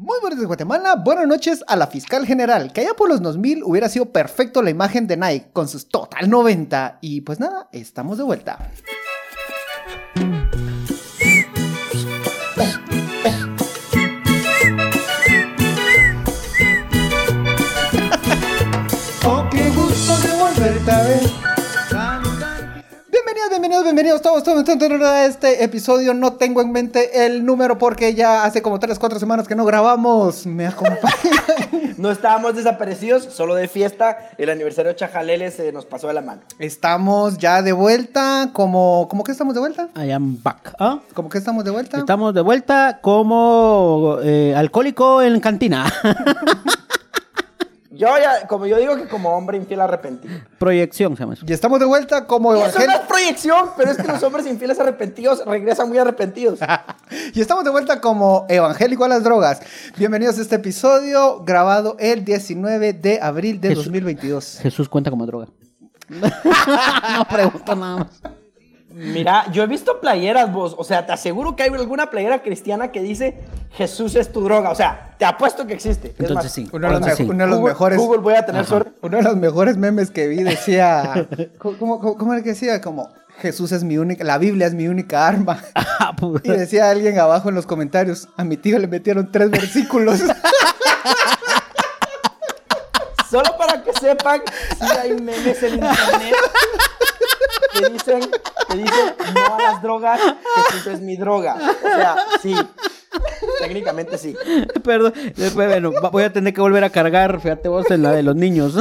Muy buenos días, Guatemala. Buenas noches a la fiscal general, que allá por los 2000 hubiera sido perfecto la imagen de Nike con sus total 90. Y pues nada, estamos de vuelta. Bienvenidos, bienvenidos, todos, todos, todos, todos a este episodio. No tengo en mente el número porque ya hace como 3, 4 semanas que no grabamos. Me acompaña. No estábamos desaparecidos, solo de fiesta. El aniversario de Chajalele se nos pasó de la mano. Estamos ya de vuelta. ¿Cómo, ¿Cómo que estamos de vuelta? I am back. ¿Ah? ¿Cómo que estamos de vuelta? Estamos de vuelta como eh, alcohólico en cantina. Yo ya, como yo digo que como hombre infiel arrepentido. Proyección se llama eso. Y estamos de vuelta como Eso no es proyección, pero es que los hombres infieles arrepentidos regresan muy arrepentidos. y estamos de vuelta como evangélico a las drogas. Bienvenidos a este episodio grabado el 19 de abril de Jesús. 2022. Jesús cuenta como droga. no pregunto nada más. Mira, yo he visto playeras, vos. O sea, te aseguro que hay alguna playera cristiana que dice Jesús es tu droga. O sea, te apuesto que existe. Es Entonces más, sí. Uno de los, Entonces me- sí. uno de los Google, mejores. Google, voy a tener suerte. Uno de los mejores memes que vi decía. ¿Cómo, cómo, cómo era que decía? Como Jesús es mi única. La Biblia es mi única arma. Ah, pues. Y decía alguien abajo en los comentarios. A mi tío le metieron tres versículos. Solo para que sepan, si hay memes en internet que dicen, que dicen no a las drogas, Jesús es mi droga. O sea, sí. Técnicamente sí. Perdón. Después, bueno, voy a tener que volver a cargar, fíjate vos, en la de los niños.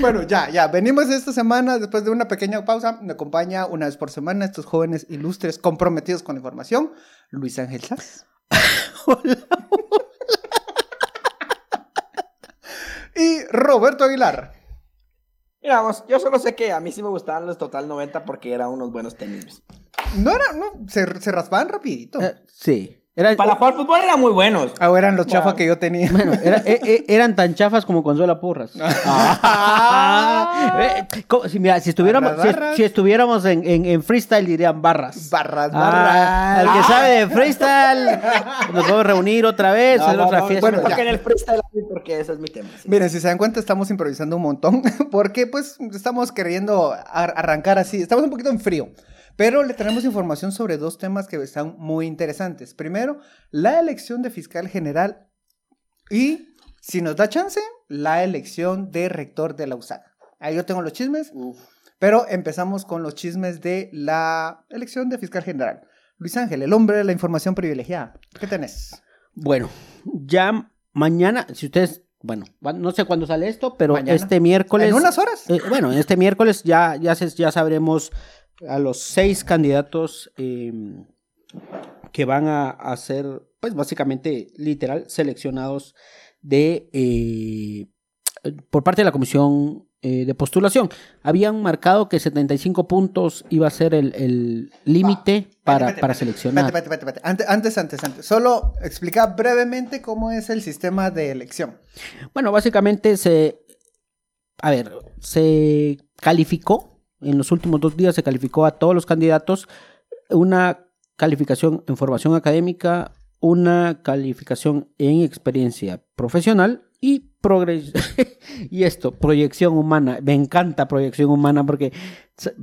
Bueno, ya, ya. Venimos esta semana, después de una pequeña pausa. Me acompaña una vez por semana estos jóvenes ilustres comprometidos con la información. Luis Ángel Sass. y Roberto Aguilar. Mira, vamos, yo solo sé que a mí sí me gustaban los Total 90 porque eran unos buenos tenis. No era, no, se, se raspaban rapidito. Eh, sí. Era, Para jugar fútbol eran muy buenos. Ah, eran los chafas que yo tenía. Bueno, era- eh, eh, eran tan chafas como Consuela Porras. Ah. Eh, si, mira, si estuviéramos, Barras, si- barras. si estuviéramos en, en- en freestyle dirían barras. Barras, Ah, barras. al que sabe de freestyle, nos podemos reunir otra vez, No, hacer no, otra no, fiesta. bueno, en el freestyle porque ese es mi tema. sí. Miren, si se dan cuenta, estamos improvisando un montón. Porque, pues, estamos queriendo ar- arrancar así. Estamos un poquito en frío. Pero le tenemos información sobre dos temas que están muy interesantes. Primero, la elección de fiscal general. Y, si nos da chance, la elección de rector de la USAC. Ahí yo tengo los chismes. Uf. Pero empezamos con los chismes de la elección de fiscal general. Luis Ángel, el hombre de la información privilegiada. ¿Qué tenés? Bueno, ya mañana, si ustedes, bueno, no sé cuándo sale esto, pero Mañana. este miércoles. En unas horas. eh, bueno, este miércoles ya, ya, se- ya sabremos a los seis candidatos eh, que van a, a ser, pues básicamente, literal, seleccionados de eh, por parte de la comisión eh, de postulación. Habían marcado que 75 puntos iba a ser el, el límite para, para seleccionar. Antes, antes, antes, antes. Solo explica brevemente cómo es el sistema de elección. Bueno, básicamente se. A ver, se calificó. En los últimos dos días se calificó a todos los candidatos una calificación en formación académica, una calificación en experiencia profesional y y esto, proyección humana. Me encanta proyección humana porque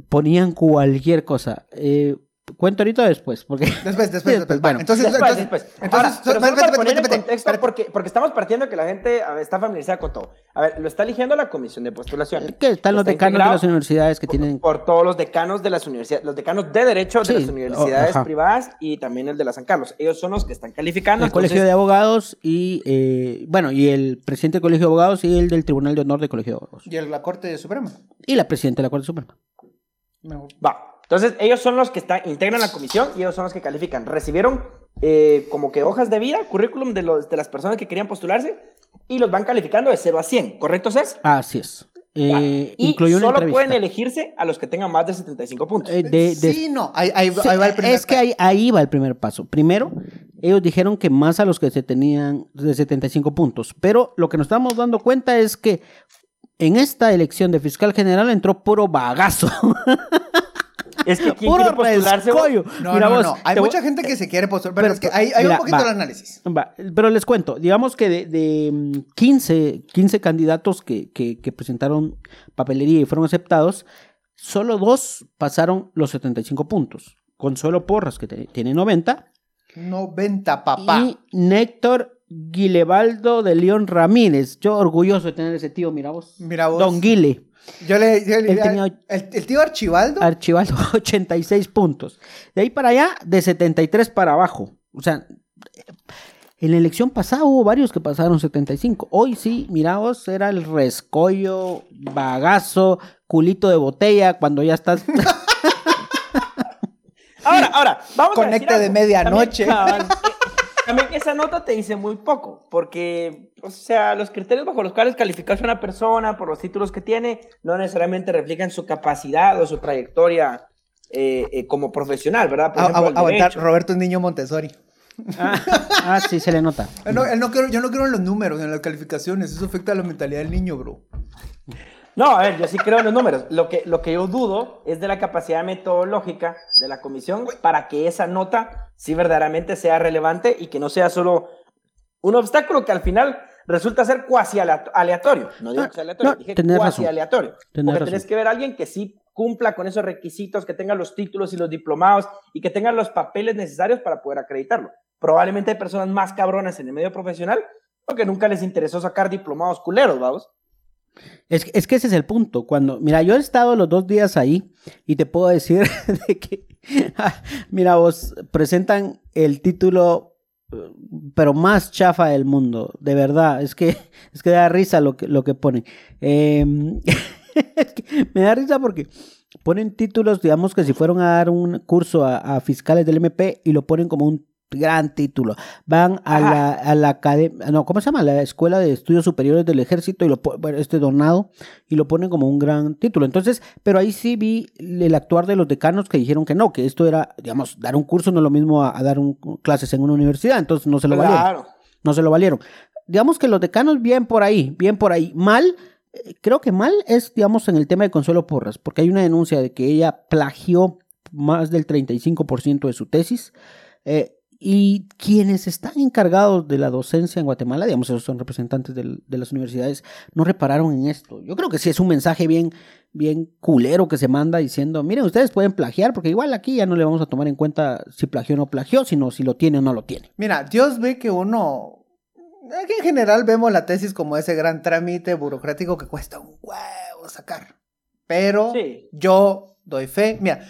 ponían cualquier cosa. Eh, cuento ahorita o después, porque Después, después, después. bueno. entonces, Después, entonces, después. entonces, Ahora, so- pero solo espérate, para espérate, poner en espérate, contexto, espérate. porque, porque estamos partiendo de que la gente ver, está familiarizada con todo. A ver, lo está eligiendo la comisión de postulación. que están los Está decanos de las universidades que por- tienen Por todos los decanos de las universidades, los decanos de derecho de Sí, las universidades privadas y también el de la San Carlos. Ellos son los que están calificando. el colegio de entonces- abogados y eh, bueno y el presidente del colegio de abogados y el del tribunal de honor del colegio de abogados Y el- la Corte Suprema. y la presidenta de la corte suprema Me- Va. Entonces, ellos son los que están, integran la comisión y ellos son los que califican. Recibieron eh, como que hojas de vida, currículum de, los, de las personas que querían postularse y los van calificando de 0 a 100. ¿Correcto, Cés? así es. Eh, y solo entrevista pueden elegirse a los que tengan más de 75 puntos. Eh, de- de- sí, no. Ahí, ahí- Sí, ahí va el primer es que ahí, ahí va el primer paso. Primero, ellos dijeron que más a los que se tenían de 75 puntos. Pero lo que nos estamos dando cuenta es que en esta elección de fiscal general entró puro bagazo. Es que ¿quién Puro quiere postularse? rescollo. No, Mira no, vos, no. Hay voy- mucha gente que se quiere postular, pero, pero- es que hay, hay mira, un poquito va. de análisis. Va, pero les cuento, digamos que de, de, mm, 15, 15 candidatos que, que- que presentaron papelería y fueron aceptados, solo dos pasaron los 75 puntos. Consuelo Porras, que te- tiene 90, 90, papá. y Néctor Guilebaldo de León Ramírez. Yo orgulloso de tener ese tío, mira vos. Mira vos. Don Guile, Yo le, yo le- Él tenía- el, el tío Archibaldo. Archibaldo, 86 puntos. De ahí para allá, de 73 para abajo. O sea, en la elección pasada hubo varios que pasaron 75. Hoy sí, mira vos, era el rescollo, bagazo, culito de botella, cuando ya estás... Ahora, ahora, vamos a decir Conecte de algo. medianoche. También, también esa nota te dice muy poco, porque, o sea, los criterios bajo los cuales calificas a una persona por los títulos que tiene no necesariamente reflejan su capacidad o su trayectoria eh, eh, como profesional, ¿verdad? Por A- ejemplo, a- aguantar. Roberto es niño Montessori. ah, ah, sí, se le nota. Él no- él no creo- yo no creo en los números, en las calificaciones. Eso afecta a la mentalidad del niño, bro. No, a ver, yo sí creo en los números. Lo que, lo que yo dudo es de la capacidad metodológica de la comisión para que esa nota sí verdaderamente sea relevante y que no sea solo un obstáculo que al final resulta ser cuasi alea- aleatorio. No digo que sea aleatorio, No, dije cuasi razón. aleatorio. Tenés Porque razón. tenés que ver a alguien que sí cumpla con esos requisitos, que tenga los títulos y los diplomados y que tenga los papeles necesarios para poder acreditarlo. Probablemente hay personas más cabronas en el medio profesional porque nunca les interesó sacar diplomados culeros, vamos. Es, es que ese es el punto. Cuando, mira, yo he estado los dos días ahí y te puedo decir de que, mira, vos presentan el título, eh, pero más chafa del mundo, de verdad. Es que, es que da risa lo que, lo que ponen. Em, me da risa porque ponen títulos, digamos que si fueron a dar un curso a, a fiscales del MP y lo ponen como un gran título. Van a Ajá. la, a la academia, no, ¿cómo se llama? La Escuela de Estudios Superiores del Ejército y lo este donado y lo ponen como un gran título. Entonces, pero ahí sí vi el actuar de los decanos que dijeron que no, que esto era, digamos, dar un curso no es lo mismo a, a dar un- clases en una universidad, entonces no se lo valieron Claro. no se lo valieron. Digamos que los decanos bien por ahí, bien por ahí. Mal, eh, creo que mal es, digamos, en el tema de Consuelo Porras, porque hay una denuncia de que ella plagió más del 35% de su tesis. eh, y quienes están encargados de la docencia en Guatemala, digamos, esos son representantes del- de las universidades, no repararon en esto. Yo creo que sí es un mensaje bien, bien culero que se manda diciendo, miren, ustedes pueden plagiar, porque igual aquí ya no le vamos a tomar en cuenta si plagió o no plagió, sino si lo tiene o no lo tiene. Mira, Dios ve que uno. Aquí en general vemos la tesis como ese gran trámite burocrático que cuesta un huevo sacar. Pero Sí. yo doy fe. Mira,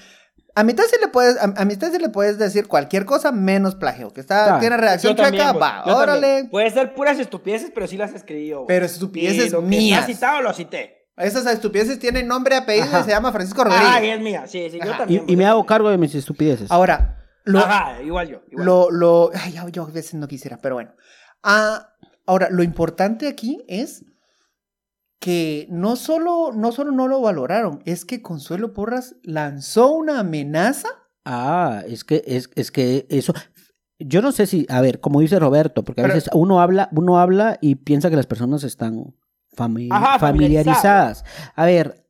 a mi tesis le puedes, a, a mi tesis le puedes decir cualquier cosa menos plagio. Que está, Claro. tiene redacción chueca, va, yo también. órale. Puede ser puras estupideces, pero sí las escribí yo. Pero estupideces lo que mías. está citado lo cité. Esas estupideces tienen nombre, apellido Ajá. y se llama Francisco Rodríguez. Ah, y es mía. Sí, sí, yo también. Y, y me hago cargo de mis estupideces. Ahora, lo, Ajá, igual yo. igual Lo, lo, ay, yo, yo a veces no quisiera, pero bueno. Ah, ahora, lo importante aquí es que no solo, no solo no lo valoraron, es que Consuelo Porras lanzó una amenaza. Ah, es que, es, es que eso. Yo no sé si, a ver, como dice Roberto, porque a Pero- veces uno habla, uno habla y piensa que las personas están fami- Ajá, familiarizadas. A ver,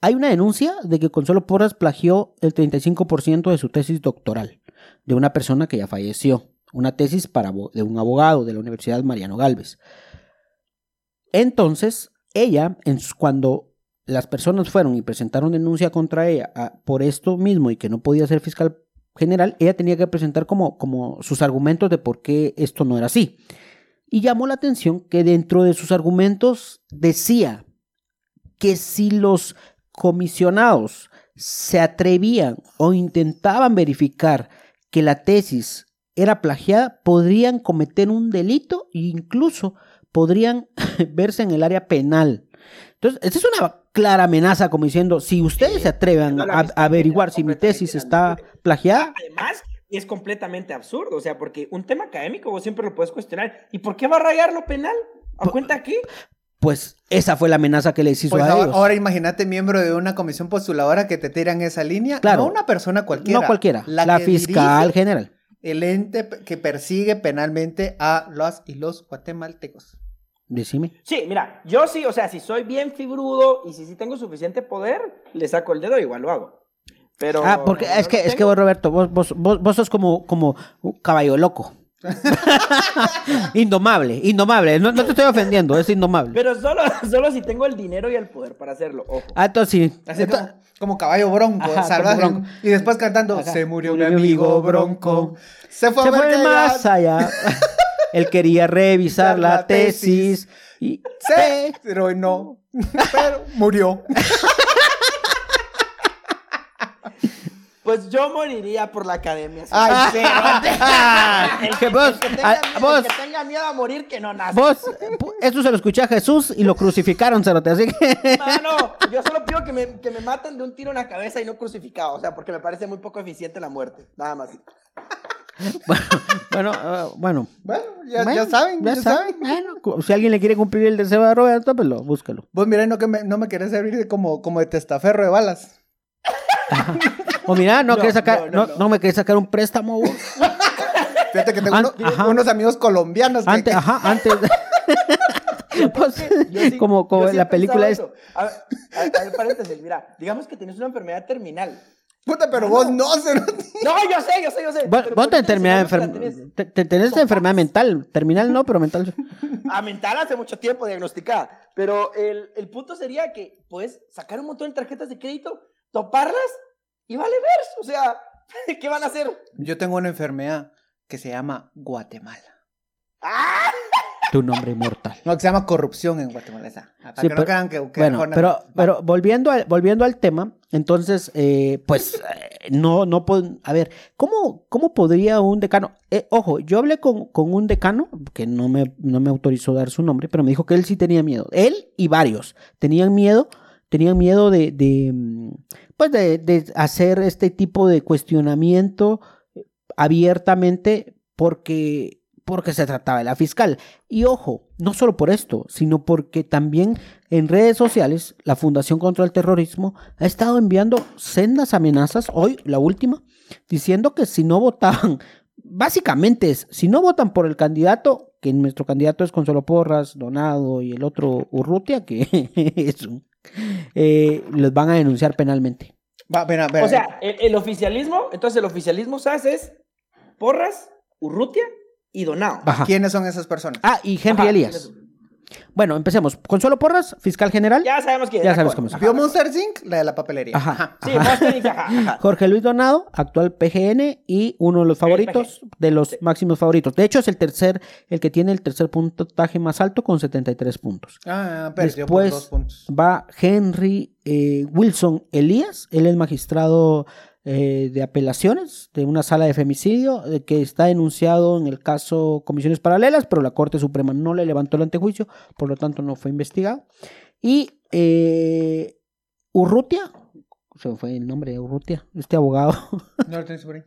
hay una denuncia de que Consuelo Porras plagió el 35% de su tesis doctoral de una persona que ya falleció. Una tesis para, de un abogado de la Universidad Mariano Galvez. Entonces, ella, cuando las personas fueron y presentaron denuncia contra ella ah, por esto mismo y que no podía ser fiscal general, ella tenía que presentar como sus argumentos de por qué esto no era así. Y llamó la atención que dentro de sus argumentos decía que si los comisionados se atrevían o intentaban verificar que la tesis era plagiada, podrían cometer un delito e incluso podrían verse en el área penal. Entonces, esta es una clara amenaza como diciendo, si ustedes se atreven no la a, averiguar si mi tesis está plagiada, Además, es completamente absurdo, o sea, porque un tema académico vos siempre lo puedes cuestionar. ¿Y por qué va a rayar lo penal? ¿A cuenta aquí? pues esa fue la amenaza que les hizo Pues a ahora, ellos. ahora imagínate miembro de una comisión postuladora que te tiran esa línea. Claro. No una persona cualquiera. no cualquiera, la, que fiscal general. El ente que persigue penalmente a las y los guatemaltecos. Decime. Sí, mira, yo sí, o sea, si soy bien fibrudo y si sí tengo suficiente poder, le saco el dedo, igual lo hago. Pero Ah, porque no es que, es que vos, Roberto, vos, vos, vos, vos sos como, como un caballo loco. indomable, indomable. No, no te estoy ofendiendo, es indomable. Pero solo, solo si tengo el dinero y el poder para hacerlo. Ojo. Ah, entonces sí. Así como, como caballo bronco, Ajá, salvaje. como bronco. Y después cantando, Ajá. se murió mi amigo bronco. Se fue, se a ver fue más ya- allá. Él quería revisar la La tesis. tesis. Y, Sí, pero no. Pero murió. Pues yo moriría por la academia. sí. Ay, sí. El que vos, el que tenga, miedo- vos, el que tenga miedo a morir, que no nace. vos, eso se lo escuché a Jesús y lo crucificaron, cerote, así que... Mano, yo solo pido que me, que me maten de un tiro en la cabeza y no crucificado. O sea, porque me parece muy poco eficiente la muerte. Nada más. bueno, ah, bueno. Bueno, ya, Bueno, ya saben, ya, saben. Bueno, si alguien le quiere cumplir el deseo de Roberto, pues lo, búscalo. Vos mira, no, que me, no me querés servir de como, como de testaferro de balas. O mira, no, No, querés sacar, no, me querés sacar un préstamo. vos? Fíjate que tengo An- uno- ajá. unos amigos colombianos que, Antes, ajá, antes. Pues, sí- como como la película es. A ver, a ver, paréntesis, mira. Digamos que tienes una enfermedad terminal. Puta, pero vos no, se No, yo sé, yo sé, yo sé. Vos, vos ¿por te tienes enfermedad enfer- te- te- tenés esta enfermedad mental, terminal no, pero mental. A mental hace mucho tiempo diagnosticada. Pero el, el punto sería que puedes sacar un montón de tarjetas de crédito, toparlas y vale ver. O sea, ¿qué van a hacer? Yo tengo una enfermedad que se llama Guatemala. ¡Ah! Tu nombre inmortal. No, que se llama corrupción en Guatemala. Esa. Sí, que pero- no crean que, que Bueno, pero, pero volviendo, al, volviendo al tema, entonces, eh, pues, eh, no, no, pod- a ver, ¿cómo, cómo podría un decano? Eh, ojo, yo hablé con, con un decano, que no me, no me autorizó dar su nombre, pero me dijo que él sí tenía miedo. Él y varios tenían miedo, tenían miedo de, de mm, pues, de, de hacer este tipo de cuestionamiento abiertamente porque porque se trataba de la fiscal. Y ojo, no solo por esto, sino porque también en redes sociales la Fundación contra el Terrorismo ha estado enviando sendas amenazas, hoy la última, diciendo que si no votaban, básicamente es, si no votan por el candidato, que nuestro candidato es Consuelo Porras, Donado y el otro Urrutia, que es un, eh, les van a denunciar penalmente. Va, ven, O sea, el, el oficialismo, entonces el oficialismo SAS es Porras, Urrutia y Donao. Ajá. ¿quiénes son esas personas? Ah, y Henry Ajá, Elías. Bueno, empecemos. Consuelo Porras, fiscal general. Ya sabemos quién Ya sabes cómo es. ¿Vio Monster Zinc? La de la papelería. Ajá. Sí, Monster ajá, ajá. Jorge Luis Donado, actual PGN y uno de los favoritos, de los máximos favoritos. De hecho, es el tercer, el que tiene el tercer puntaje más alto con 73 puntos. Ah, perdió por Después dos puntos. va Henry eh, Wilson Elías, él es magistrado eh, de apelaciones de una sala de femicidio eh, que está denunciado en el caso Comisiones Paralelas, pero la Corte Suprema no le levantó el antejuicio, por lo tanto no fue investigado. Y eh, Urrutia, se fue el nombre de Urrutia, este abogado. No lo tenés por ahí.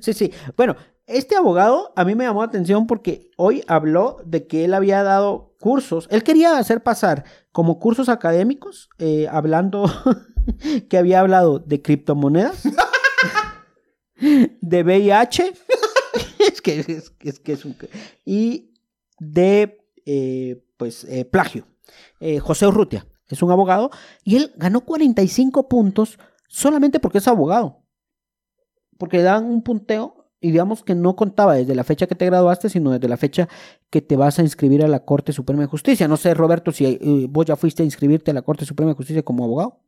Sí, sí. Bueno, este abogado a mí me llamó la atención porque hoy habló de que él había dado cursos. Él quería hacer pasar como cursos académicos, eh, hablando que había hablado de criptomonedas, de VIH, es que es, que es un... y de, eh, pues, eh, plagio. Eh, José Urrutia es un abogado y él ganó 45 puntos solamente porque es abogado porque dan un punteo y digamos que no contaba desde la fecha que te graduaste, sino desde la fecha que te vas a inscribir a la Corte Suprema de Justicia. No sé, Roberto, si vos ya fuiste a inscribirte a la Corte Suprema de Justicia como abogado.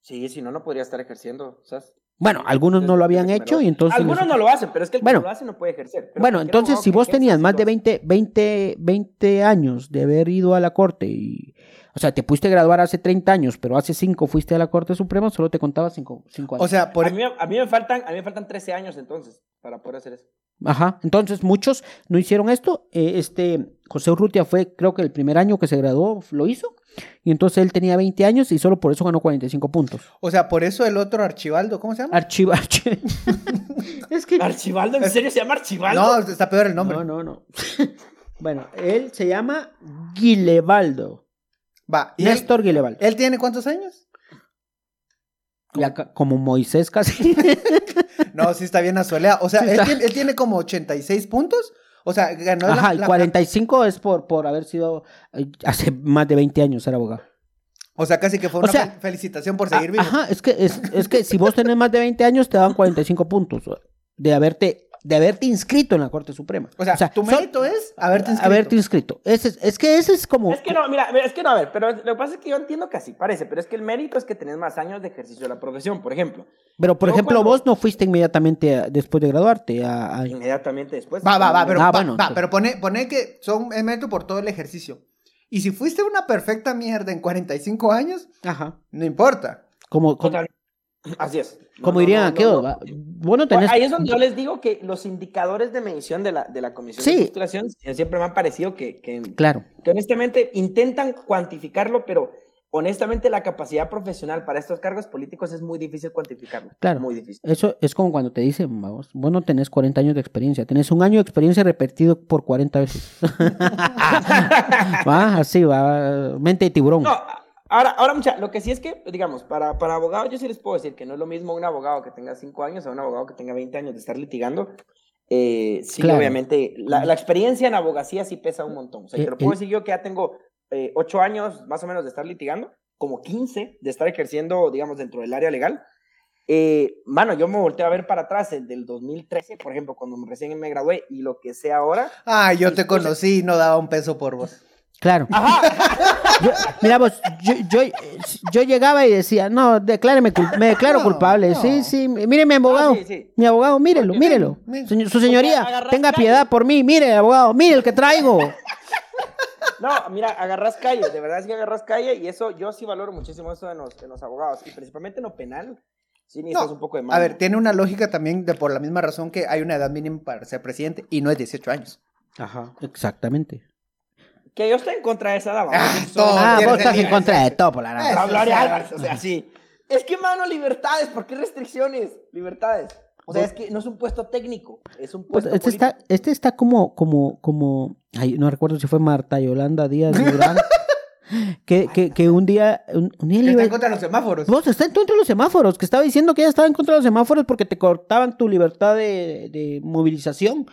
Sí, si no, no podría estar ejerciendo. ¿sabes? Bueno, algunos no lo habían hecho y entonces... Algunos no lo hacen, pero es que el Bueno. que lo hace no puede ejercer. Pero Bueno, entonces si vos tenías más de hace. 20, 20, 20 años de haber ido a la Corte y... O sea, te pudiste graduar hace 30 años, pero hace 5 fuiste a la Corte Suprema, solo te contaba 5 años. O sea, por... A, mí, a, mí me faltan, a mí me faltan 13 años entonces para poder hacer eso. Ajá, entonces muchos no hicieron esto. Eh, este José Urrutia fue, creo que el primer año que se graduó lo hizo. Y entonces él tenía 20 años y solo por eso ganó 45 puntos. O sea, por eso el otro archivaldo, ¿cómo se llama? Archivo. es que. ¿Archibaldo? ¿En serio se llama Archibaldo? No, está peor el nombre. No, no, no. bueno, él se llama Guilebaldo. Va, ¿y él, Néstor Guilebaldo. él tiene cuántos años? Como Moisés casi. No, sí está bien azuleado. O sea, Sí él, tiene, él tiene como 86 puntos. O sea, ganó la- Ajá, y la- 45 es por, por haber sido. Hace más de 20 años era abogado. O sea, casi que fue O una sea, felicitación por seguir vivo. Ajá, es que, es, es que si vos tenés más de 20 años, te dan 45 puntos de haberte, de haberte inscrito en la Corte Suprema. O sea, tu son- mérito es haberte inscrito. Haberte inscrito. Ese es, es que ese es como... Es que no, mira, es que no, a ver, pero lo que pasa es que yo entiendo que así parece, pero es que el mérito es que tenés más años de ejercicio de la profesión, por ejemplo. Pero, por yo ejemplo, cuando- vos no fuiste inmediatamente a- después de graduarte a... a- Inmediatamente después. Va, va, va, pero, Ah, va, bueno, va, entonces- pero pone, pone que son es mérito por todo el ejercicio. Y si fuiste una perfecta mierda en 45 años, Ajá. no importa. Como, como, Total. Así es. No, como no, dirían no, no, aquellos, no. va, vos no tenés... Ahí es donde yo les digo que los indicadores de medición de la, de la Comisión Sí. de Postulación siempre me han parecido que, que, Claro. que honestamente intentan cuantificarlo, pero honestamente la capacidad profesional para estos cargos políticos es muy difícil cuantificarlo. Claro. Muy difícil. Eso es como cuando te dicen, vamos, vos no tenés 40 años de experiencia, tenés un año de experiencia repetido por 40 veces. va, así va, mente de tiburón. No, ahora, ahora mucha, lo que sí es que, digamos, para, para abogados yo sí les puedo decir que no es lo mismo un abogado que tenga 5 años a un abogado que tenga 20 años de estar litigando. Eh, sí, Claro. obviamente, la, la experiencia en abogacía sí pesa un montón. O sea, Eh, te lo puedo decir yo que ya tengo 8 años más o menos de estar litigando, como 15 de estar ejerciendo, digamos, dentro del área legal. Eh, mano, yo me volteo a ver para atrás, el del 2013, por ejemplo, cuando me- recién me gradué y lo que sé ahora. Ah, yo te conocí y no daba un peso por vos. Claro. Yo- mira vos, yo, yo, yo llegaba y decía, no, decláreme, me declaro No, culpable. no. Sí, sí, mire mi abogado. Ah, sí, sí. Mi abogado, mírelo, mírelo. Su señoría, tenga calle. piedad por mí, mire, abogado, mire el que traigo. No, mira, agarras calle, de verdad es que agarras calle y eso yo sí valoro muchísimo eso en los, en los abogados y principalmente en lo penal. Sí No, un poco de A mano. ver, tiene una lógica también de por la misma razón que hay una edad mínima para ser presidente y no es 18 años. Ajá, exactamente. Que yo estoy en contra de esa dama. Ah, todo Ah, vos estás en contra de todo, por la Ari o sea, Álvarez, o sea, sí. Es que, mano, libertades, ¿por qué restricciones? Libertades. O sea, es que no es un puesto técnico, es un Pues puesto este está, este está como, como, como, ay, no recuerdo si fue Marta Yolanda Díaz Durán, que, que, que un día, un, un día Que está en contra de los semáforos. Vos está en contra de los semáforos, que estaba diciendo que ella estaba en contra de los semáforos porque te cortaban tu libertad de, de movilización.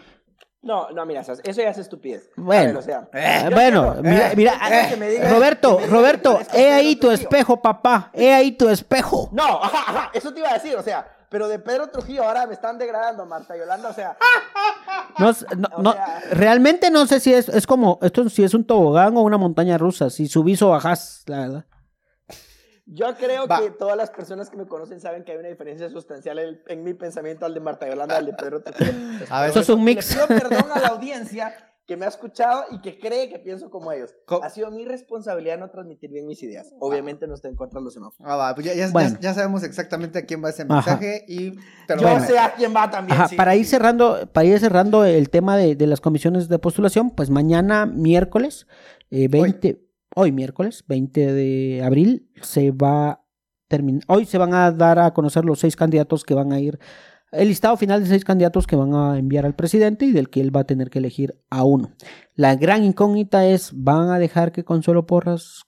No, no, mira, eso ya es estupidez. Bueno. ver, o sea, Eh, bueno, quiero- mira, mira, Roberto, Roberto, he ahí tu espejo, papá, he ahí tu espejo. No, ajá, ajá, eso te iba a decir, o sea, pero de Pedro Trujillo ahora me están degradando, Marta Yolanda, o sea, No, no, O no, sea- realmente no sé si es, es como, esto si es un tobogán o una montaña rusa, si subís o bajás, la verdad. Yo creo Va. que todas las personas que me conocen saben que hay una diferencia sustancial en, en mi pensamiento al de Marta Yolanda, al de Pedro. A ver, Eso es un mix. Le pido perdón a la audiencia que me ha escuchado y que cree que pienso como ellos. Ha sido mi responsabilidad no transmitir bien mis ideas. Obviamente no estoy en contra de los semáforos. Ah, va, pues ya, ya- Bueno. ya- ya sabemos exactamente a quién va ese Ajá. mensaje y te lo Yo voy a sé a quién va también. Ajá, sí, para ir cerrando, para ir cerrando el tema de, de las comisiones de postulación, pues mañana miércoles, eh, 20, hoy. Miércoles, 20 de abril, se va a terminar, hoy se van a dar a conocer los seis candidatos que van a ir, el listado final de seis candidatos que van a enviar al presidente y del que él va a tener que elegir a uno. La gran incógnita es, ¿van a dejar que Consuelo Porras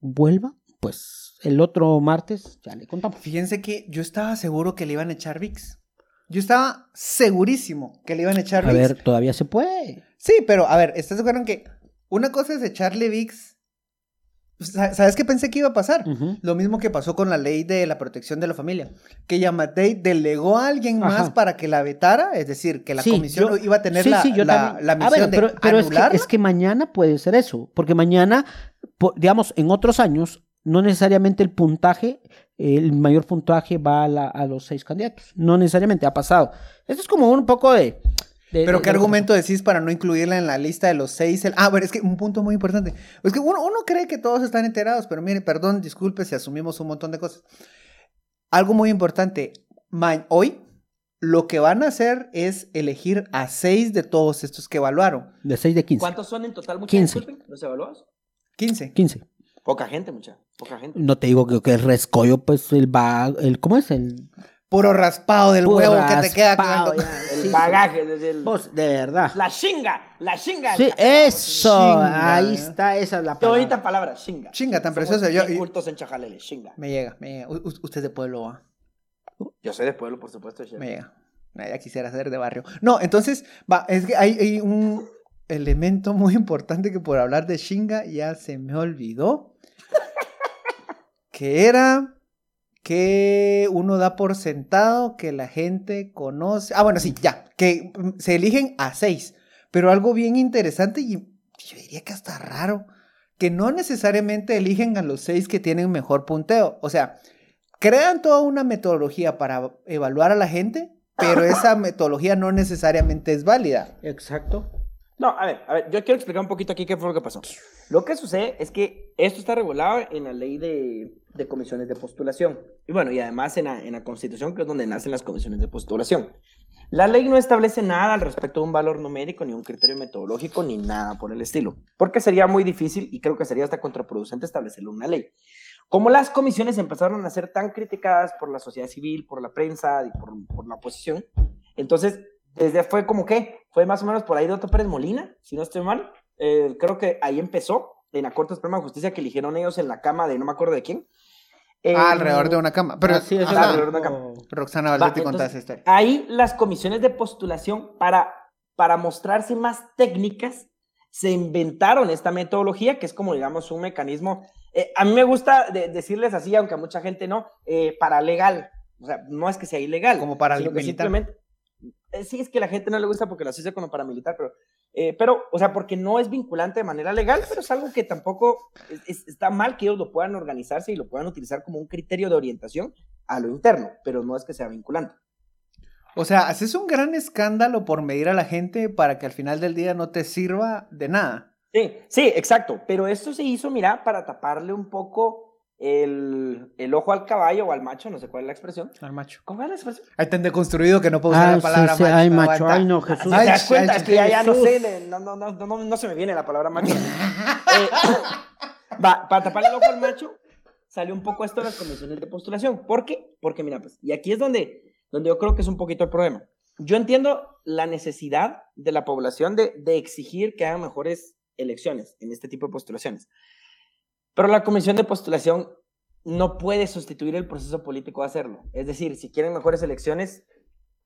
vuelva? Pues el otro martes ya le contamos. Fíjense que yo estaba seguro que le iban a echar VIX. Yo estaba segurísimo que le iban a echar A VIX. ver, todavía se puede. Sí, pero a ver, ¿estás de acuerdo en que una cosa es echarle VIX? Sa- ¿Sabes qué pensé que iba a pasar? Lo mismo que pasó con la ley de la protección de la familia, que Yamatei delegó a alguien Ajá. más para que la vetara, es decir, que la Sí, comisión yo- iba a tener sí, la, sí, yo la- también. la A misión de pero, pero es, que, anularla. es que mañana puede ser eso, porque mañana, digamos, en otros años, no necesariamente el puntaje, el mayor puntaje va a, la- a los seis candidatos, no necesariamente, ha pasado. Esto es como un poco de... de- Pero de- ¿qué de- argumento decís para no incluirla en la lista de los seis? El- Ah, bueno, es que un punto muy importante. Es que uno, uno cree que todos están enterados, pero mire, perdón, disculpe si asumimos un montón de cosas. Algo muy importante. ma- hoy lo que van a hacer es elegir a seis de todos estos que evaluaron. De seis de 15. ¿Cuántos son en total, muchachos? 15. Disculpen, ¿Los evaluados? 15. 15. Poca gente, mucha. Poca gente. No te digo que, que el rescollo, pues, el va... El, ¿Cómo es? El... Puro raspado del Puro huevo que te queda. raspado, con-. El Sí, bagaje desde el... Vos, de verdad. La chinga, la chinga. Sí, eso, Chinga, ahí ¿eh? está, esa es la Qué palabra. bonita palabra, chinga. Chinga, tan preciosa. Yo, cultos en Chajalele, chinga. me llega, me llega. U- usted es de pueblo, ¿va? Yo soy de pueblo, por supuesto. chef. Me llega. Ah, Ya quisiera ser de barrio. No, entonces, va, es que hay, hay un elemento muy importante que por hablar de Shinga ya se me olvidó. que era que uno da por sentado que la gente conoce. Ah, bueno, sí, ya, que mm, se eligen a seis. Pero algo bien interesante y yo diría que hasta raro, que no necesariamente eligen a los seis que tienen mejor punteo. O sea, crean toda una metodología para evaluar a la gente, pero esa metodología no necesariamente es válida. Exacto. No, a ver, a ver, yo quiero explicar un poquito aquí qué fue lo que pasó. Lo que sucede es que esto está regulado en la ley de, de comisiones de postulación. Y bueno, y además en la, en la Constitución, que es donde nacen las comisiones de postulación. La ley no establece nada al respecto de un valor numérico, ni un criterio metodológico, ni nada por el estilo. Porque sería muy difícil y creo que sería hasta contraproducente establecerlo una ley. Como las comisiones empezaron a ser tan criticadas por la sociedad civil, por la prensa y por, por la oposición, entonces desde fue como que, fue más o menos por ahí de Otto Pérez Molina, si no estoy mal. Eh, creo que ahí empezó, en la Corte Suprema de Justicia, que eligieron ellos en la cama de no me acuerdo de quién. ah, alrededor de una cama. Pero sí, eso ajá, alrededor de una cama. Roxana Va, Valdetti contaba esa historia. Ahí las comisiones de postulación, para, para mostrarse más técnicas, se inventaron esta metodología, que es como, digamos, un mecanismo. eh, a mí me gusta de- decirles así, aunque a mucha gente no, eh, paralegal. O sea, no es que sea ilegal. Como para sino que simplemente. Eh, sí, es que la gente no le gusta porque lo asocia con lo paramilitar, pero, eh, pero, o sea, porque no es vinculante de manera legal, pero es algo que tampoco es- es- está mal que ellos lo puedan organizarse y lo puedan utilizar como un criterio de orientación a lo interno, pero no es que sea vinculante. O sea, haces un gran escándalo por medir a la gente para que al final del día no te sirva de nada. Sí, sí, exacto. Pero esto se hizo, mira, para taparle un poco el, el ojo al caballo o al macho, no sé cuál es la expresión. Al macho. ¿Cómo es la expresión? Hay tan deconstruido que no puedo usar Ah, la palabra sí, sí, macho. ay, no macho, ay, no, Jesús. Ay, ¿Te das cuenta? ay, es que ya, ya no sé, no, no, no, no, no, no se me viene la palabra macho. Eh, va, para taparle el ojo al macho, salió un poco esto de las comisiones de postulación. ¿Por qué? Porque mira, pues, y aquí es donde, donde yo creo que es un poquito el problema. Yo entiendo la necesidad de la población de, de exigir que hagan mejores elecciones en este tipo de postulaciones. Pero la comisión de postulación no puede sustituir el proceso político de hacerlo. Es decir, si quieren mejores elecciones,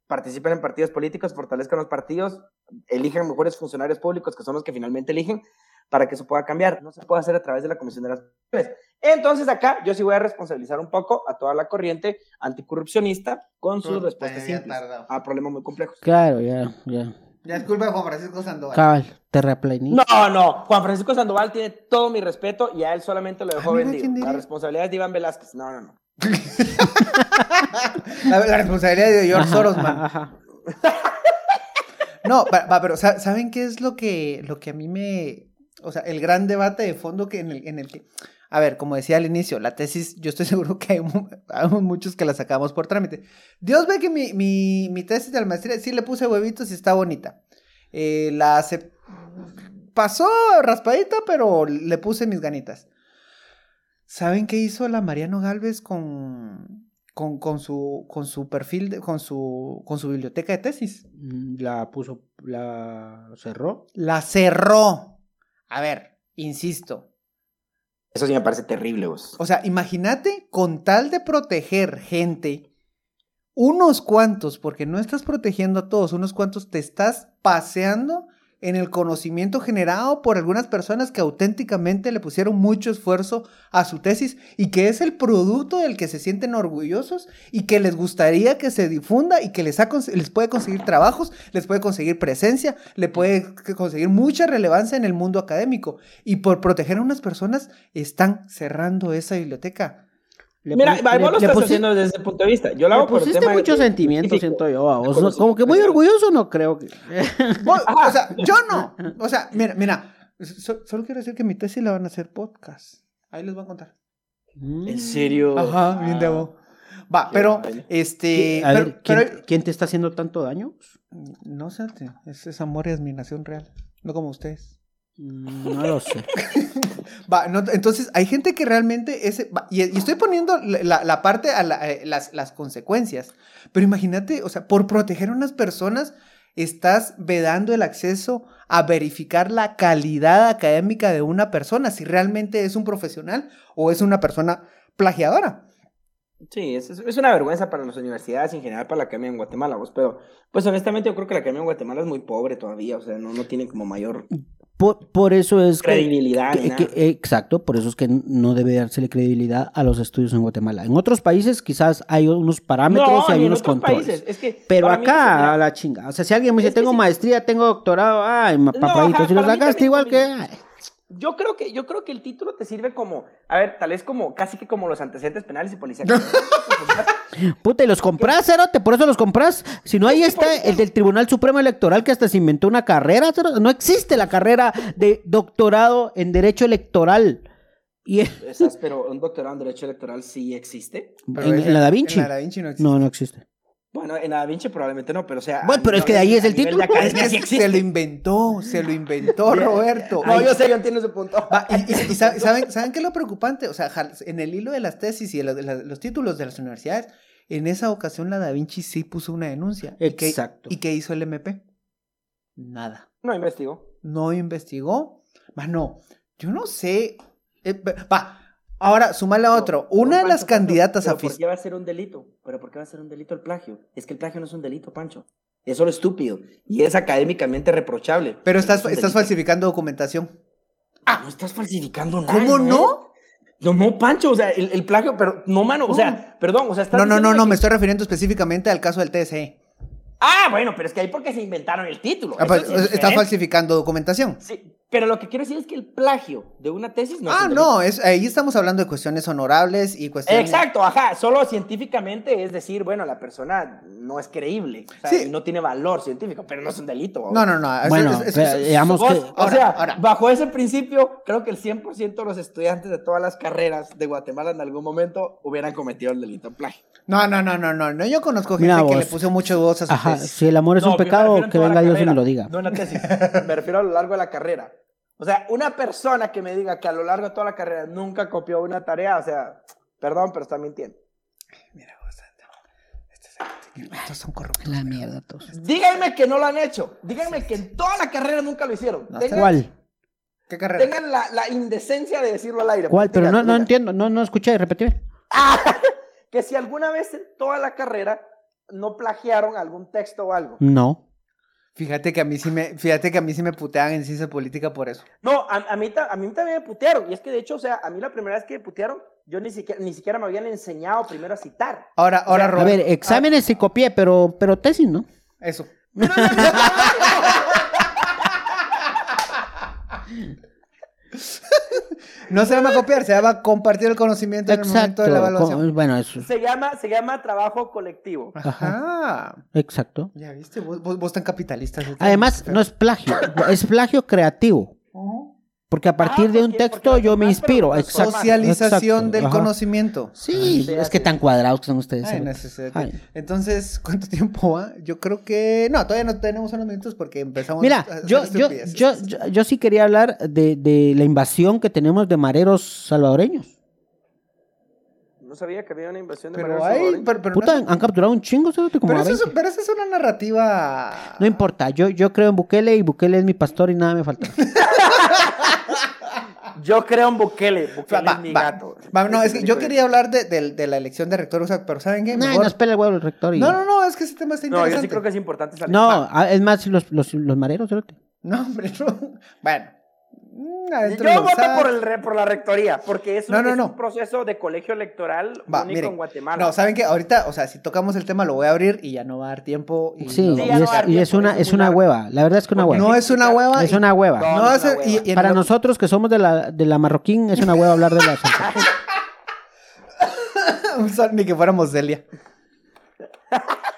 participen en partidos políticos, fortalezcan los partidos, elijan mejores funcionarios públicos, que son los que finalmente eligen, para que eso pueda cambiar. No se puede hacer a través de la comisión de las elecciones. Entonces acá yo sí voy a responsabilizar un poco a toda la corriente anticorrupcionista con sus respuestas simples a problemas muy complejos. Claro, ya, ya. Ya es culpa de Juan Francisco Sandoval. Cabal, terraplanista. No, no, Juan Francisco Sandoval tiene todo mi respeto y a él solamente lo dejó Ah, vendido. La responsabilidad es de Iván Velázquez. No, no, no. La, la responsabilidad de George Soros, man. ajá. No, va, va, pero sa- ¿saben qué es lo que, lo que a mí me... O sea, el gran debate de fondo que en el, en el que... A ver, como decía al inicio, la tesis, yo estoy seguro que hay, mu- hay muchos que la sacamos por trámite. Dios ve que mi, mi, mi tesis de la maestría sí le puse huevitos y está bonita. Eh, la pasó raspadita, pero le puse mis ganitas. ¿Saben qué hizo la Mariano Galvez con, con, con su, con su perfil, de- con, su, con su biblioteca de tesis? Mm, La puso, la cerró. La cerró. A ver, insisto. Eso sí me parece terrible, vos. O sea, imagínate con tal de proteger gente, unos cuantos, porque no estás protegiendo a todos, unos cuantos te estás paseando en el conocimiento generado por algunas personas que auténticamente le pusieron mucho esfuerzo a su tesis y que es el producto del que se sienten orgullosos y que les gustaría que se difunda y que les, les puede conseguir trabajos, les puede conseguir presencia, le puede conseguir mucha relevancia en el mundo académico. Y por proteger a unas personas están cerrando esa biblioteca. Le Mira, vos lo le estás haciendo desde ese punto de vista. Yo lo hago por el pusiste tema de- mucho de- sentimiento, siento yo. a vos. Conocimiento Como que muy orgulloso, no creo que. Vos- Ajá. o sea, yo no. O sea, mira, mira. so- solo quiero decir que mi tesis la van a hacer podcast. Ahí les voy a contar. ¿En serio? Ajá, bien de Ah. vos. Va, pero, este. A pero- ver, ¿quién, pero- quién te está haciendo tanto daño? no sé, es, es amor y admiración real. No como ustedes. Mm, No lo sé. Va, no, entonces hay gente que realmente es, va, y, y estoy poniendo la, parte a la- eh, las, las consecuencias, pero imagínate, o sea, por proteger a unas personas estás vedando el acceso a verificar la calidad académica de una persona, si realmente es un profesional o es una persona plagiadora. Sí, es, es- una vergüenza para las universidades y en general para la academia en Guatemala, vos, pero pues honestamente yo creo que la academia en Guatemala es muy pobre todavía, o sea, no, no tiene como mayor Por, por eso es Credibilidad, que- que- exacto, por eso es que no debe dársele credibilidad a los estudios en Guatemala. En otros países quizás hay unos parámetros y hay en unos otros controles. países. Es que Pero acá, a la chinga. O sea, si alguien me dice, tengo sí. maestría, tengo doctorado, ay, No, ajá, si lo sacaste igual que... ay. Yo creo que yo creo que el título te sirve como, a ver, tal vez como casi que como los antecedentes penales y policiales. Puta, y los compras, cerote, por eso los compras. Si no, ahí está el del Tribunal Supremo Electoral que hasta se inventó una carrera, cerote. No existe la carrera de doctorado en Derecho Electoral. Y en, Esas, pero un doctorado en derecho electoral sí existe. En ese- la Da Vinci. En la Da Vinci no existe. No, no existe. Bueno, en Da Vinci probablemente no, pero o sea. Bueno, pero es que de ahí es el título. Es que sí se lo inventó, se lo inventó Roberto. No, Ay, yo sé, yo entiendo su punto. Va, y, y- y sa- ¿saben, ¿Saben qué es lo preocupante? O sea, en el hilo de las tesis y de de los títulos de las universidades, en esa ocasión la Da Vinci sí puso una denuncia. ¿Y qué- Exacto. ¿Y qué hizo el MP? Nada. No investigo. No investigó. Mano, yo no sé. Eh, va, ahora, súmale a otro. Una de Pancho, las candidatas a ¿pero ¿Por qué va a ser un delito? ¿Pero por qué va a ser un delito el plagio? Es que el plagio no es un delito, Pancho. Es solo estúpido. Y es académicamente reprochable. Pero estás, es falsificando documentación. Ah, no estás falsificando nada. ¿Cómo no? No, no, Pancho, o sea, el, el plagio, pero no, mano, o sea, perdón, o sea, estás No, no, no, no, que- me estoy refiriendo específicamente al caso del TSE. Ah, bueno, pero es que ahí porque se inventaron el título. Ah, pues, es estás falsificando documentación. Sí, pero lo que quiero decir es que el plagio de una tesis no es ah, delito. no, es, ahí estamos hablando de cuestiones honorables y cuestiones... Exacto, ajá. Solo científicamente es decir, bueno, la persona no es creíble. O sea, Sí. y no tiene valor científico, pero no es un delito. No, no, no. es- Bueno, es- es- pero es- digamos Vos, que- o ahora, sea, ahora. bajo ese principio, creo que el 100% de los estudiantes de todas las carreras de Guatemala en algún momento hubieran cometido el delito de plagio. No, no, no, no, no, no. Yo conozco gente Mira que le puso mucho voz a su Ajá, tesis. si el amor es No, un pecado, que venga Dios y me lo diga. No en la tesis. me refiero a lo largo de la carrera. O sea, una persona que me diga que a lo largo de toda la carrera nunca copió una tarea, o sea, perdón, pero está mintiendo. Mira, vos, este- estos son corruptos. La mierda, todos. Díganme que no lo han hecho. Díganme que en toda la carrera nunca lo hicieron. No, Tengan, ¿Cuál? ¿Qué carrera? tengan la, la indecencia de decirlo al aire. ¿Cuál? Pero no, Digan, no digan. entiendo, no, no escuché, repetime. Que si alguna vez en toda la carrera no plagiaron algún texto o algo. No. Fíjate que a mí sí me, fíjate que a mí sí me putean en ciencia política por eso. No, a, a mí, a mí también me putearon. Y es que de hecho, o sea, a mí la primera vez que me putearon, yo ni siquiera, ni siquiera me habían enseñado primero a citar. Ahora, ahora, sea, A ver, exámenes sí copié, pero, pero tesis, ¿no? eso. No se llama copiar, se llama compartir el conocimiento en el momento de la evaluación. Bueno, eso. Se llama, se llama trabajo colectivo. Ajá. Exacto. Ya viste, vos, vos, vos tan capitalista. Además, no es plagio, es plagio creativo. Ujú. Porque a partir de un porque- texto porque yo me inspiro. Exacto. Socialización exacto, del ajá. conocimiento. Sí, Sí, es que tan cuadrados que son ustedes. Ay, necesidad. Ay. Entonces, ¿cuánto tiempo va? Yo creo que. No, todavía no tenemos unos minutos porque empezamos Mira, a hacer yo, yo, yo, yo, yo sí quería hablar de, de la invasión que tenemos de mareros salvadoreños. No sabía que había una invasión de Pero mareros hay. Pero, pero Puta, no, han capturado un chingo, cerote, como pero eso, es, 20. pero eso es una narrativa. No importa, yo, yo creo en Bukele y Bukele es mi pastor y nada me falta. Yo creo en Bukele. Bukele Va, es mi va, gato. va, no, es que yo quería hablar de, de- de la elección de rector, o sea, pero ¿saben qué? Mejor- nos pela el huevo el rector y... No, no, no, es que ese tema está No, interesante. yo sí creo que es importante salir. No, Va. ah, es más, los, los, los mareros, cerote. No, hombre, no. Bueno. Mm, adentro Yo voto por, el re- por la rectoría, porque es un, No, no, es no. un proceso de colegio electoral Va, único miren. en Guatemala. No, ¿saben qué? Ahorita, o sea, si tocamos el tema lo voy a abrir y ya no va a dar tiempo. Y Sí, no y es, y es una, es una hueva. La verdad es que una hueva. No es una hueva. Es y- una hueva. No, es una y- hueva. y en Para lo- nosotros que somos de la, de la marroquín, es una hueva hablar de la Ni que fuéramos Celia.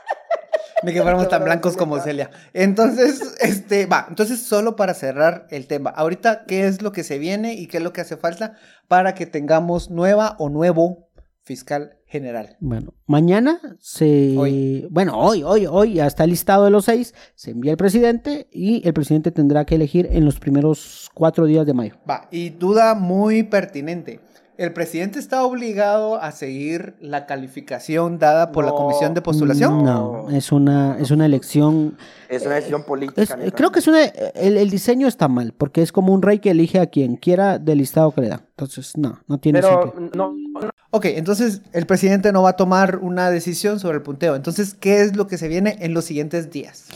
Ni que fuéramos tan blancos como Celia. Entonces, este, va, entonces solo para cerrar el tema. Ahorita, ¿qué es lo que se viene y qué es lo que hace falta para que tengamos nueva o nuevo fiscal general? Bueno, mañana se... Hoy. Bueno, hoy, hoy, hoy ya está listado de los seis. Se envía el presidente y el presidente tendrá que elegir en los primeros cuatro días de mayo. Va, y duda muy pertinente. ¿El presidente está obligado a seguir la calificación dada por la comisión de postulación? No, es una, es una elección... Es una decisión política. es- neta. creo que es una... El, el diseño está mal, porque es como un rey que elige a quien quiera del listado que le da. Entonces, no, no tiene Pero sentido. no, no, Ok, entonces el presidente no va a tomar una decisión sobre el punteo. Entonces, ¿qué es lo que se viene en los siguientes días?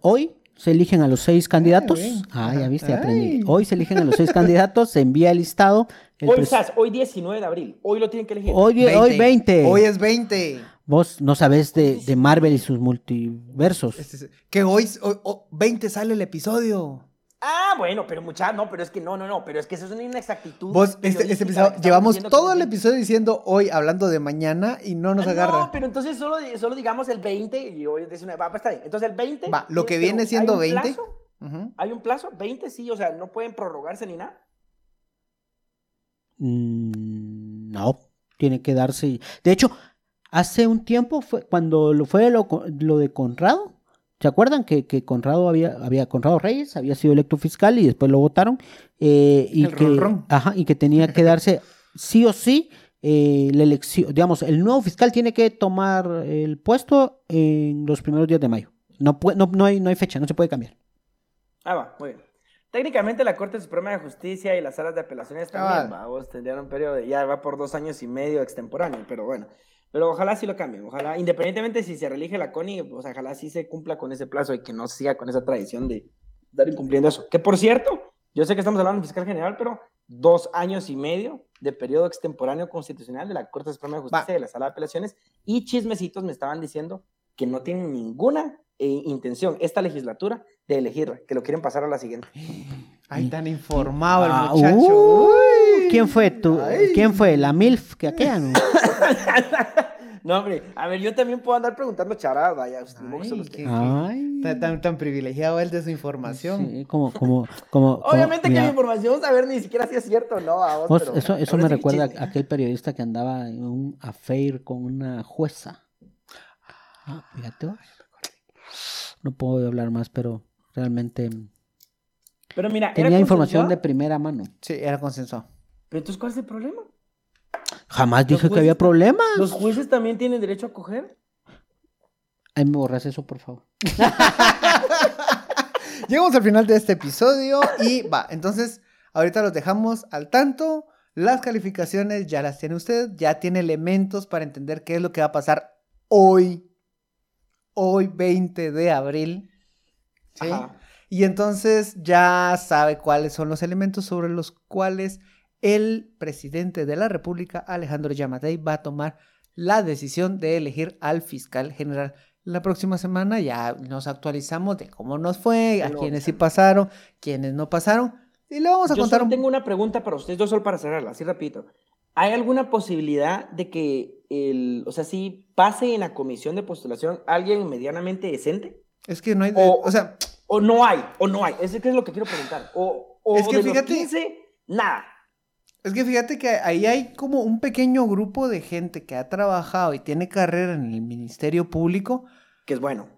Hoy se eligen a los seis candidatos. Ah, ya viste, aprendí. Ay. Hoy se eligen a los seis candidatos, se envía el listado. El Hoy, Sas, hoy 19 de abril. Hoy lo tienen que elegir. hoy, hoy 20. Hoy es 20. Vos no sabés de, de Marvel y sus multiversos. Este es- Que hoy, hoy- hoy- 20 sale el episodio. Ah, bueno, pero mucha, no, pero es que no, no, no, pero es que eso es una inexactitud. Vos, este, este episodio, que llevamos que todo el episodio diciendo hoy, hablando de mañana, y no nos Ah, agarra. No, pero entonces solo, solo digamos el 20 y hoy es 19. Va, pues está bien. Entonces el 20. Va, lo que pero viene ¿hay siendo un 20. plazo? ¿Hay un plazo? 20 sí, o sea, no pueden prorrogarse ni nada. Mm, no, tiene que darse. De hecho, hace un tiempo fue cuando lo fue lo, lo de Conrado. ¿Se acuerdan que, que Conrado había, había Conrado Reyes había sido electo fiscal y después lo votaron? Eh, y El que, ajá, y que tenía que darse sí o sí eh, la elección, digamos, el nuevo fiscal tiene que tomar el puesto en los primeros días de mayo. No, no, no, hay, no hay fecha, no se puede cambiar. Ah, va, muy bien. Técnicamente la Corte Suprema de Justicia y las salas de apelaciones también, Ah. va, vos tendrían un periodo de, ya va por dos años y medio extemporáneo, pero bueno. Pero ojalá sí lo cambien, ojalá, independientemente si se reelige la CONI, pues ojalá sí se cumpla con ese plazo y que no siga con esa tradición de dar incumpliendo eso. Que por cierto, yo sé que estamos hablando del fiscal general, pero dos años y medio de periodo extemporáneo constitucional de la Corte Suprema de Justicia y de la Sala de Apelaciones y chismecitos me estaban diciendo que no tienen ninguna eh, intención esta legislatura de elegirla, que lo quieren pasar a la siguiente. Ay, tan informado el Ah, muchacho. uh, Uy. ¿Quién fue tú? ¿Quién fue? ¿La MILF que aquella no? no, hombre, a ver, yo también puedo andar preguntando charadas, vaya, usted, Ay, qué-. Ay. Tan, privilegiado él de su información. Sí, como, como, como, como- Obviamente que la información, saber ni siquiera si es cierto o no, a vos, vos, pero- eso, eso me recuerda a aquel periodista que andaba en un affair con una jueza. Ah, fíjate vos. No puedo hablar más, pero realmente Pero mira, ¿era tenía información de primera mano. Sí, era consensuado. Pero entonces, ¿cuál es el problema? Jamás dije que había problemas. ¿Los jueces también tienen derecho a coger? Ahí me borras eso, por favor. Llegamos al final de este episodio y va, entonces ahorita los dejamos al tanto. Las calificaciones ya las tiene usted, ya tiene elementos para entender qué es lo que va a pasar hoy, hoy 20 de abril. ¿sí? Y entonces ya sabe cuáles son los elementos sobre los cuales el presidente de la República, Alejandro Yamatei, va a tomar la decisión de elegir al fiscal general. La próxima semana ya nos actualizamos de cómo nos fue, a Pero- quienes sí pasaron, quienes no pasaron. Y le vamos a Yo contar solo un tengo una pregunta para ustedes, yo solo para cerrarla, así repito. ¿Hay alguna posibilidad de que, el, o sea, si pase en la comisión de postulación alguien medianamente decente? Es que no hay... de- O- o sea, ¿O no hay? ¿O no hay? Eso es lo que quiero preguntar. ¿O, o Es que de los fíjate- 15, nada? Es que fíjate que ahí hay como un pequeño grupo de gente que ha trabajado y tiene carrera en el Ministerio Público, Que es bueno.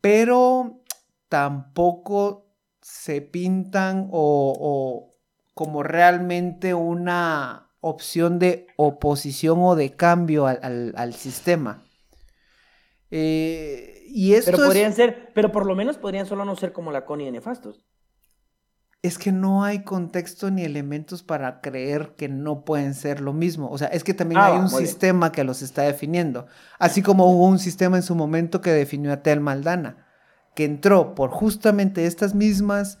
Pero tampoco se pintan o, o como realmente una opción de oposición o de cambio al, al- al sistema. Eh, y esto Pero es- podrían ser, pero por lo menos podrían solo no ser como la Connie de Nefastos. es que no hay contexto ni elementos para creer que no pueden ser lo mismo. O sea, es que también Ah, hay un bien. sistema que los está definiendo. Así como hubo un sistema en su momento que definió a Tel Maldana, que entró por justamente estas mismas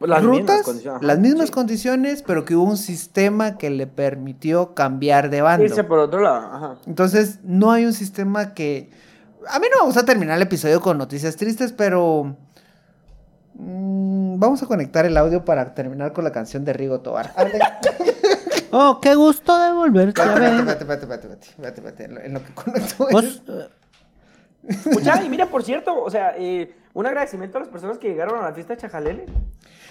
Las mismas rutas, condiciones, ajá, las mismas sí. condiciones, pero que hubo un sistema que le permitió cambiar de bando. Irse por otro lado, ajá. Entonces, no hay un sistema que... A mí no me gusta terminar el episodio con noticias tristes, pero... mm, vamos a conectar el audio para terminar con la canción de Rigo Tobar. Oh, qué gusto de volverte a Espérate, ver. espérate, espérate, espérate, espérate, espérate, en lo- En lo que conecto Vos, es- eh, Escucha, y mira, por cierto, o sea, eh, un agradecimiento a las personas que llegaron a la fiesta de Chajalele.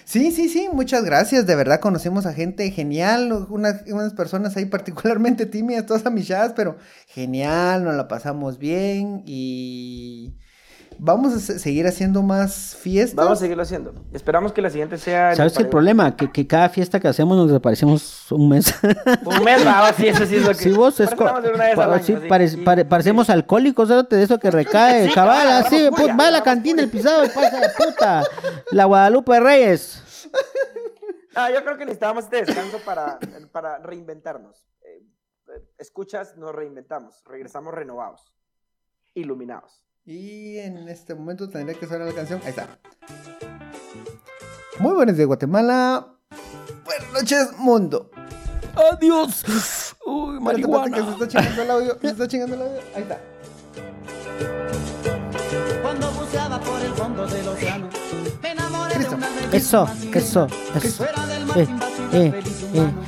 Sí, sí, sí, muchas gracias. De verdad conocimos a gente genial, unas, unas personas ahí particularmente tímidas, todas amichadas, pero genial, nos la pasamos bien y vamos a se- seguir haciendo más fiestas. Vamos a seguirlo haciendo. Esperamos que la siguiente sea. ¿Sabes qué el problema? Que, que cada fiesta que hacemos nos desaparecemos un mes. Un mes, va, sí, eso sí es lo que. Sí, vos es parecemos alcohólicos, de eso que recae, Sí, cabal, así, va a la cantina el pisado y pasa de puta. La Guadalupe Reyes. Ah, yo creo que necesitábamos este descanso para, para reinventarnos. Eh, eh, escuchas, nos reinventamos. Regresamos renovados, iluminados. Y en este momento tendría que sonar la canción. Ahí está. Muy buenos de Guatemala. Buenas noches, mundo. Adiós. Uy, espérate, que se está chingando el audio. Se está chingando el audio. Ahí está. Cuando buceaba por el fondo del océano, me enamoré Cristo. de una Eso, eso, eso. Fuera del mar Eh, eh, feliz eh. humano.